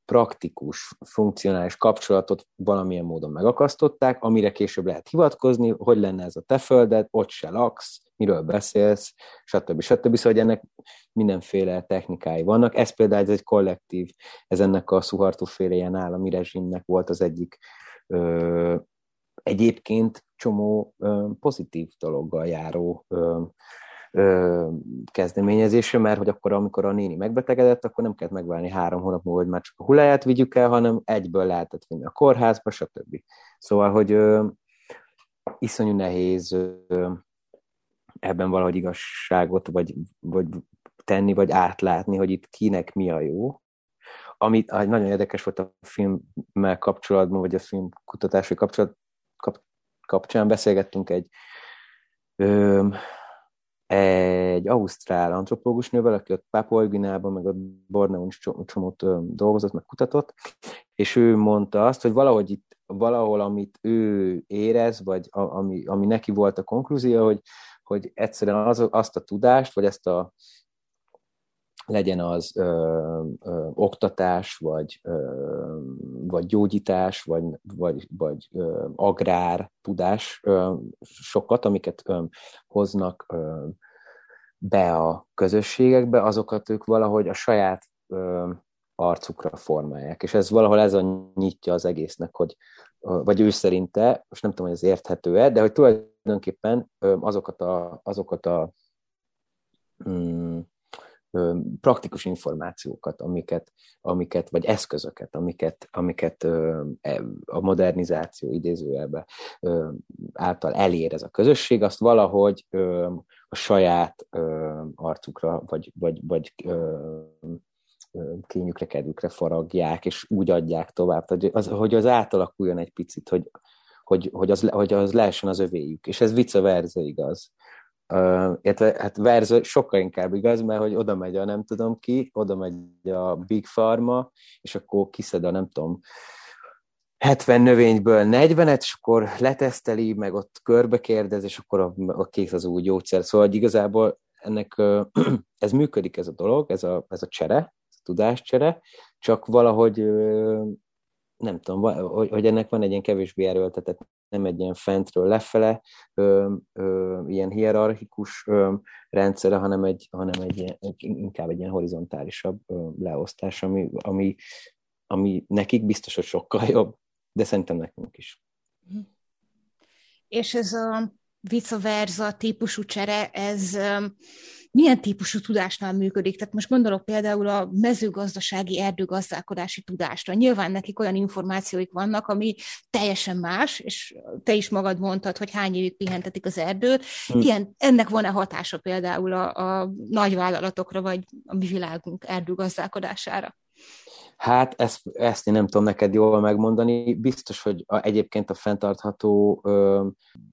Speaker 2: praktikus, funkcionális kapcsolatot valamilyen módon megakasztották, amire később lehet hivatkozni, hogy lenne ez a te földed, ott se laksz, miről beszélsz, stb. stb. Szóval, hogy ennek mindenféle technikái vannak. Ez például ez egy kollektív, ez ennek a szuhartóféle ilyen állami rezsimnek volt az egyik ö, egyébként csomó ö, pozitív dologgal járó ö, ö, kezdeményezése, mert hogy akkor, amikor a néni megbetegedett, akkor nem kellett megválni három hónap múlva, hogy már csak a hulláját vigyük el, hanem egyből lehetett vinni a kórházba, stb. Szóval, hogy ö, iszonyú nehéz ö, ebben valahogy igazságot vagy, vagy tenni, vagy átlátni, hogy itt kinek mi a jó. Ami nagyon érdekes volt a filmmel kapcsolatban, vagy a film kutatási kapcsolat, kap, kapcsán beszélgettünk egy egy ausztrál antropológus nővel, aki ott Papua Guineában, meg a Borneon csomót dolgozott, meg kutatott, és ő mondta azt, hogy valahogy itt, valahol, amit ő érez, vagy ami, ami neki volt a konklúzió, hogy, hogy egyszerűen az, azt a tudást, vagy ezt a legyen az ö, ö, oktatás, vagy, ö, vagy gyógyítás, vagy, vagy, vagy ö, agrár tudás ö, sokat, amiket ö, hoznak ö, be a közösségekbe, azokat ők valahogy a saját ö, arcukra formálják. És ez valahol ez a nyitja az egésznek, hogy vagy ő szerinte, most nem tudom, hogy ez érthető-e, de hogy tulajdonképpen azokat a, azokat a mm, praktikus információkat, amiket, amiket, vagy eszközöket, amiket, amiket e, a modernizáció idézőjelbe által elér ez a közösség, azt valahogy a saját arcukra, vagy, vagy, vagy kényükre, kedvükre faragják, és úgy adják tovább, hogy az, hogy az átalakuljon egy picit, hogy, hogy, hogy, az, hogy az lehessen az övéjük. És ez vice versa igaz. Uh, illetve hát verze sokkal inkább igaz, mert hogy oda megy a nem tudom ki, oda megy a Big Pharma, és akkor kiszed a nem tudom 70 növényből 40-et, és akkor leteszteli, meg ott körbe kérdez, és akkor a, a kész az új gyógyszer. Szóval hogy igazából ennek [clears throat] ez működik ez a dolog, ez a, ez a csere, ez a tudáscsere, csak valahogy nem tudom, hogy ennek van egy ilyen kevésbé erőltetett nem egy ilyen fentről lefele, ö, ö, ilyen hierarchikus ö, rendszere, hanem egy, hanem egy ilyen, inkább egy ilyen horizontálisabb ö, leosztás, ami, ami, ami nekik biztos, hogy sokkal jobb, de szerintem nekünk is.
Speaker 1: És ez a vice versa típusú csere, ez milyen típusú tudásnál működik? Tehát most gondolok például a mezőgazdasági erdőgazdálkodási tudásra. Nyilván nekik olyan információik vannak, ami teljesen más, és te is magad mondtad, hogy hány évig pihentetik az erdőt. Hm. Ilyen, ennek van-e hatása például a, a nagyvállalatokra, vagy a mi világunk erdőgazdálkodására?
Speaker 2: Hát ezt, ezt én nem tudom neked jól megmondani. Biztos, hogy a, egyébként a fenntartható ö,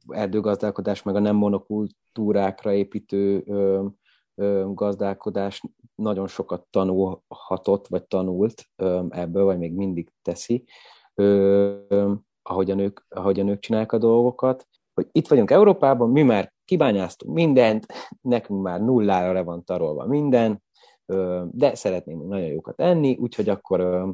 Speaker 2: erdőgazdálkodás, meg a nem monokultúrákra építő ö, ö, gazdálkodás nagyon sokat tanulhatott, vagy tanult ebből, vagy még mindig teszi, ahogyan ők, ahogyan ők csinálják a dolgokat, hogy itt vagyunk Európában, mi már kibányáztunk mindent, nekünk már nullára le van tarolva minden, de szeretném nagyon jókat enni, úgyhogy akkor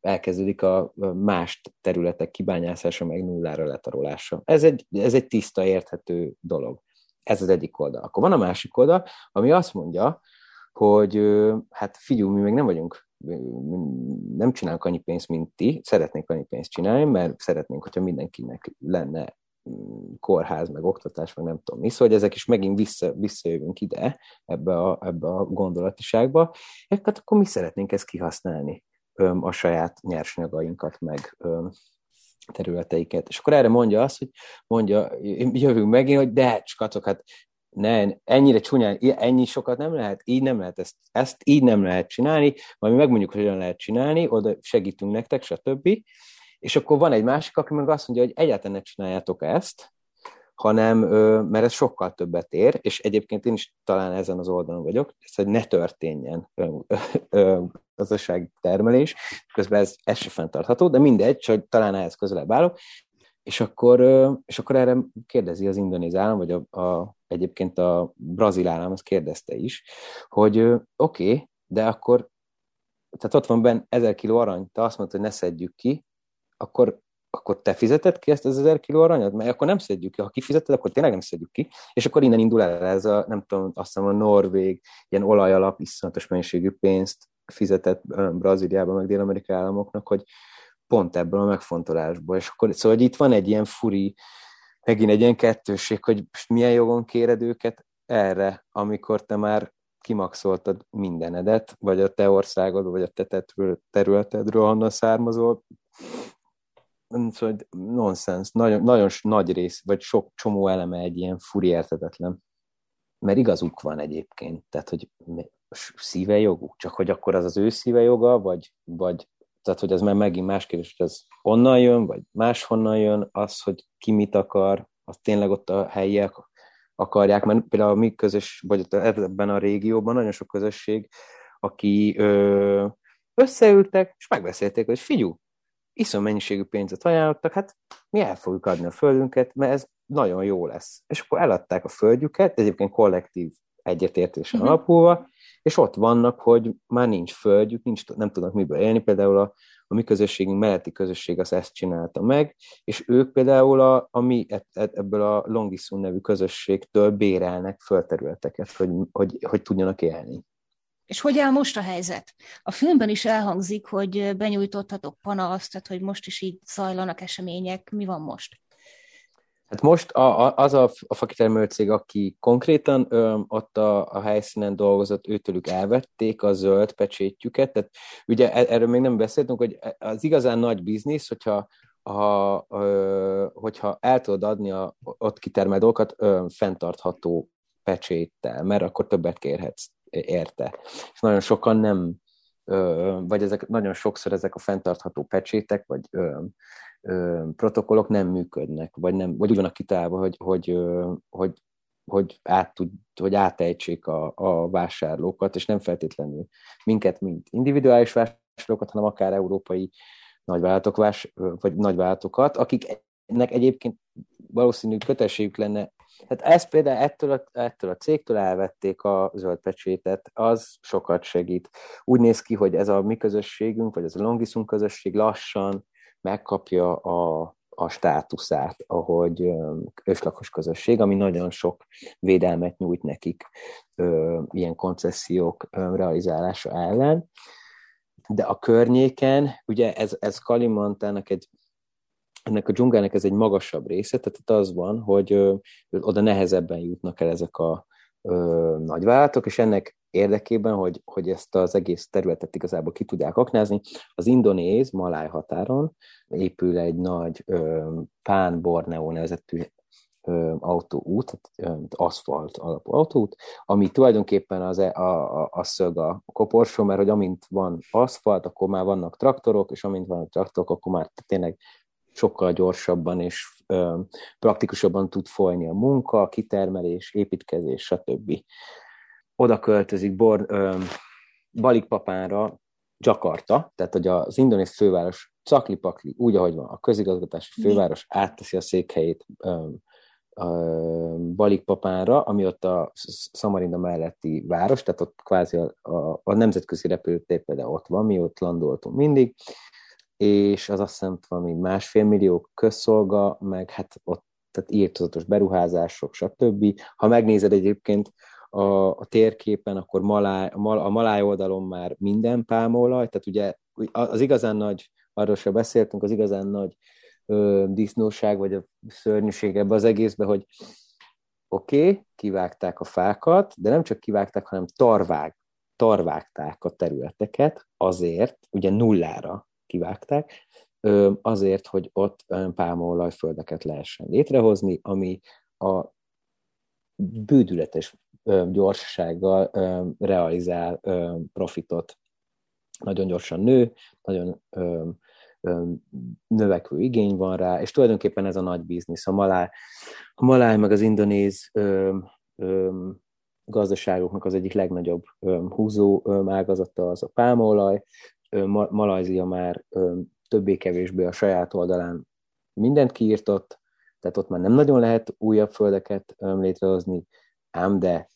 Speaker 2: elkezdődik a más területek kibányászása, meg nullára letarolása. Ez egy, ez egy tiszta, érthető dolog. Ez az egyik oldal. Akkor van a másik oldal, ami azt mondja, hogy hát figyelj, mi még nem vagyunk nem csinálunk annyi pénzt, mint ti, szeretnénk annyi pénzt csinálni, mert szeretnénk, hogyha mindenkinek lenne kórház, meg oktatás, meg nem tudom mi, szóval hogy ezek is megint vissza, visszajövünk ide, ebbe a, ebbe a gondolatiságba, hát akkor mi szeretnénk ezt kihasználni, a saját nyersanyagainkat, meg területeiket. És akkor erre mondja azt, hogy mondja, jövünk megint, hogy de, csak hát ne, ennyire csúnyán, ennyi sokat nem lehet, így nem lehet ezt, ezt így nem lehet csinálni, majd mi megmondjuk, hogy hogyan lehet csinálni, oda segítünk nektek, stb. És akkor van egy másik, aki meg azt mondja, hogy egyáltalán ne csináljátok ezt, hanem, mert ez sokkal többet ér, és egyébként én is talán ezen az oldalon vagyok, ez, hogy ne történjen gazdasági termelés, közben ez, ez se fenntartható, de mindegy, csak talán ehhez közelebb állok, és akkor, és akkor erre kérdezi az indonéz állam, vagy a, a, egyébként a brazil állam azt kérdezte is, hogy oké, okay, de akkor, tehát ott van benne ezer kiló arany, te azt mondod, hogy ne szedjük ki, akkor, akkor te fizeted ki ezt az ezer kiló aranyat? Mert akkor nem szedjük ki. Ha kifizeted, akkor tényleg nem szedjük ki. És akkor innen indul el ez a, nem tudom, azt hiszem a Norvég, ilyen olajalap, iszonyatos mennyiségű pénzt fizetett Brazíliában, meg Dél-Amerikai államoknak, hogy, pont ebből a megfontolásból. És akkor, szóval hogy itt van egy ilyen furi, megint egy ilyen kettőség, hogy milyen jogon kéred őket erre, amikor te már kimaxoltad mindenedet, vagy a te országod, vagy a te területedről, honnan származol. Szóval nonsens, nagyon, nagyon nagy rész, vagy sok csomó eleme egy ilyen furi értetetlen. Mert igazuk van egyébként, tehát, hogy szíve joguk, csak hogy akkor az az ő szíve joga, vagy, vagy tehát, hogy ez már megint más kérdés, hogy ez honnan jön, vagy máshonnan jön, az, hogy ki mit akar, az tényleg ott a helyiek akarják, mert például a mi közös, vagy ebben a régióban nagyon sok közösség, aki ö, összeültek, és megbeszélték, hogy figyú, iszom mennyiségű pénzet ajánlottak, hát mi el fogjuk adni a földünket, mert ez nagyon jó lesz. És akkor eladták a földjüket, egyébként kollektív egyetértésen uh-huh. alapulva, és ott vannak, hogy már nincs földjük, nincs, nem tudnak miből élni, például a, a mi közösségünk melletti közösség az ezt csinálta meg, és ők például a, a mi e, e, ebből a Longisun nevű közösségtől bérelnek földterületeket, hogy, hogy, hogy tudjanak élni.
Speaker 1: És hogy áll most a helyzet? A filmben is elhangzik, hogy benyújtottatok panaszt, tehát hogy most is így zajlanak események. Mi van most?
Speaker 2: Hát most a, a, az a, a fakitermelő cég, aki konkrétan ö, ott a, a helyszínen dolgozott, őtőlük elvették a zöld pecsétjüket, tehát ugye e, erről még nem beszéltünk, hogy az igazán nagy biznisz, hogyha ha, ö, hogyha el tudod adni a ott kitermelt dolgokat ö, fenntartható pecséttel, mert akkor többet kérhetsz érte. És nagyon sokan nem, vagy ezek nagyon sokszor ezek a fenntartható pecsétek, vagy ö, protokollok nem működnek, vagy, nem, vagy úgy vannak kitalálva, hogy, hogy, hogy, hogy, át tud, hogy átejtsék a, a vásárlókat, és nem feltétlenül minket, mint individuális vásárlókat, hanem akár európai nagyvállalatok, vás, vagy nagyvállalatokat, akiknek egyébként valószínű kötelességük lenne. Hát ezt például ettől a, ettől a cégtől elvették a zöld pecsétet, az sokat segít. Úgy néz ki, hogy ez a mi közösségünk, vagy ez a Longisum közösség lassan megkapja a, a státuszát, ahogy őslakos közösség, ami nagyon sok védelmet nyújt nekik ilyen koncesziók realizálása ellen. De a környéken, ugye ez, ez Kalimantának egy ennek a dzsungának ez egy magasabb része, tehát az van, hogy ö, oda nehezebben jutnak el ezek a ö, nagyvállalatok, és ennek érdekében, hogy, hogy ezt az egész területet igazából ki tudják aknázni, az indonéz Maláj határon épül egy nagy ö, Pán Borneo nevezetű autóút, aszfalt alapú autóút, ami tulajdonképpen az, e, a, a, a szög a koporsó, mert hogy amint van aszfalt, akkor már vannak traktorok, és amint vannak traktorok, akkor már tényleg sokkal gyorsabban és ö, praktikusabban tud folyni a munka, kitermelés, építkezés, stb. oda költözik Bor, ö, Balikpapánra Jakarta, tehát hogy az indonéz főváros Caklipakli, úgy, ahogy van, a közigazgatási főváros átteszi a székhelyét ö, Balikpapánra, ami ott a Szamarinda melletti város, tehát ott kvázi a, a, a nemzetközi repülőtér például ott van, mi ott landoltunk mindig, és az azt hiszem valami másfél millió közszolga, meg hát ott tehát írtozatos beruházások, stb. Ha megnézed egyébként a, a térképen, akkor maláj, a maláj oldalon már minden pálmaolaj, tehát ugye az igazán nagy, arról sem beszéltünk, az igazán nagy ö, disznóság, vagy a szörnyűség ebbe az egészbe, hogy oké, okay, kivágták a fákat, de nem csak kivágták, hanem tarvág, tarvágták a területeket azért, ugye nullára kivágták, azért, hogy ott pálmaolajföldeket lehessen létrehozni, ami a bődületes gyorsasággal realizál profitot. Nagyon gyorsan nő, nagyon növekvő igény van rá, és tulajdonképpen ez a nagy biznisz. A maláj, a maláj meg az indonéz gazdaságoknak az egyik legnagyobb húzó ágazata az a pálmaolaj. Malajzia már többé-kevésbé a saját oldalán mindent kiírtott, tehát ott már nem nagyon lehet újabb földeket létrehozni, ám de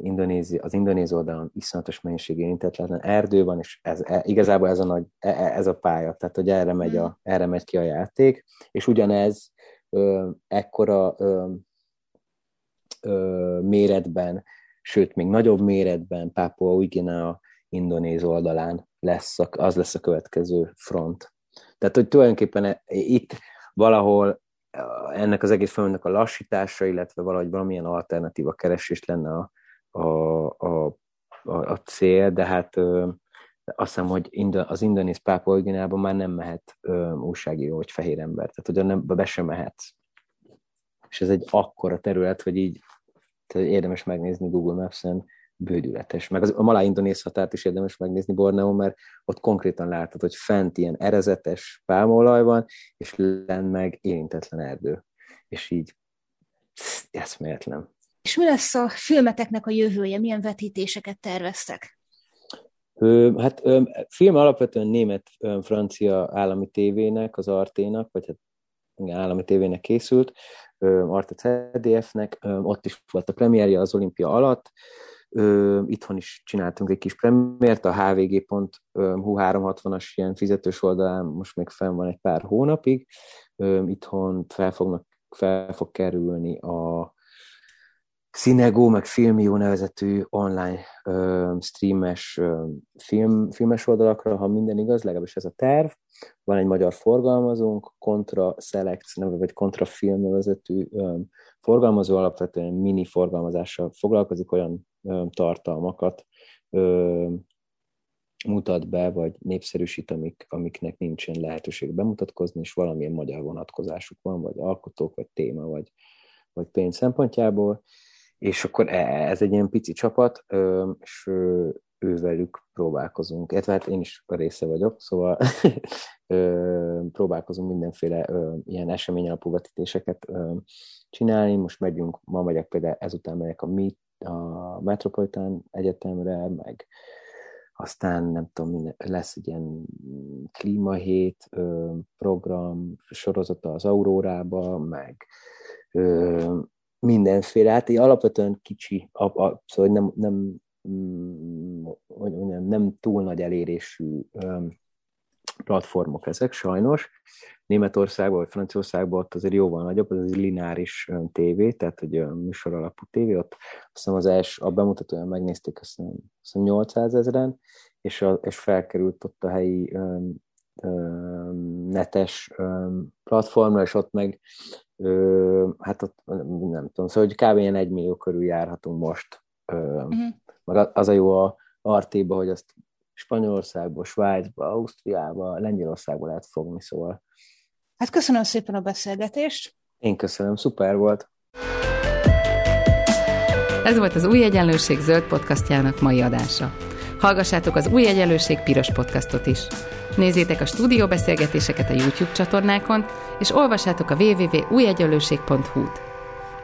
Speaker 2: Indonézi, az indonéz oldalon iszonyatos mennyiség érintetlen erdő van, és ez, e, igazából ez a, nagy, e, e, ez a pálya, tehát hogy erre megy, a, mm. erre megy ki a játék, és ugyanez ö, ekkora ö, ö, méretben, sőt, még nagyobb méretben Pápua új a indonéz oldalán lesz, a, az lesz a következő front. Tehát, hogy tulajdonképpen itt valahol ennek az egész folyamatnak a lassítása, illetve valahogy valamilyen alternatíva keresés lenne a, a, a, a, a cél, de hát ö, azt hiszem, hogy az indonéz pápa originálban már nem mehet ö, újságíró, vagy fehér ember, tehát hogy nem, be sem mehetsz. És ez egy akkora terület, hogy így tehát érdemes megnézni Google Maps-en, bődületes. Meg az, a malá-indonész határt is érdemes megnézni Borneo, mert ott konkrétan látod, hogy fent ilyen erezetes pálmaolaj van, és lenn meg érintetlen erdő. És így eszméletlen.
Speaker 1: És mi lesz a filmeteknek a jövője? Milyen vetítéseket terveztek?
Speaker 2: Hát film alapvetően német-francia állami tévének, az Arténak, vagy hát állami tévének készült, Arte CDF-nek, ott is volt a premierje az olimpia alatt, Itthon is csináltunk egy kis premiért, a hvg.hu 360-as ilyen fizetős oldalán most még fenn van egy pár hónapig. Itthon fel, fognak, fel fog kerülni a Cinego, meg Filmio nevezetű online ö, streames ö, film, filmes oldalakra, ha minden igaz, legalábbis ez a terv. Van egy magyar forgalmazónk, Contra Select, vagy Contra Film nevezetű ö, forgalmazó, alapvetően mini forgalmazással foglalkozik, olyan tartalmakat mutat be, vagy népszerűsít, amik, amiknek nincsen lehetőség bemutatkozni, és valamilyen magyar vonatkozásuk van, vagy alkotók, vagy téma, vagy, vagy pénz szempontjából. És akkor e, ez egy ilyen pici csapat, és ővelük próbálkozunk. Illetve hát én is a része vagyok, szóval [laughs] próbálkozunk mindenféle ilyen esemény alapú vetítéseket csinálni. Most megyünk, ma megyek például ezután megyek a MIT, a Metropolitan Egyetemre, meg aztán nem tudom, minden, lesz egy ilyen klímahét program, sorozata az Aurórába, meg mindenféle, hát egy alapvetően kicsi, a, a, szóval nem, nem, hogy mondjam, nem túl nagy elérésű platformok ezek, sajnos. Németországban vagy Franciaországban ott azért jóval nagyobb, az egy lineáris tévé, tehát egy műsor alapú tévé, ott azt hiszem az első, a bemutatóján megnézték azt hiszem, azt hiszem 800 ezeren, és, a, és felkerült ott a helyi um, um, netes um, platformra, és ott meg Ö, hát ott nem tudom, szóval hogy kb. ilyen egy millió körül járhatunk most. Ö, uh-huh. Meg az a jó a Artéba, hogy azt Spanyolországból, Svájcba, Ausztriába, Lengyelországba lehet fogni, szóval.
Speaker 1: Hát köszönöm szépen a beszélgetést.
Speaker 2: Én köszönöm, szuper volt.
Speaker 3: Ez volt az Új Egyenlőség zöld podcastjának mai adása. Hallgassátok az Új Egyenlőség piros podcastot is. Nézzétek a stúdióbeszélgetéseket a YouTube csatornákon, és olvassátok a www.újegyenlőség.hu-t.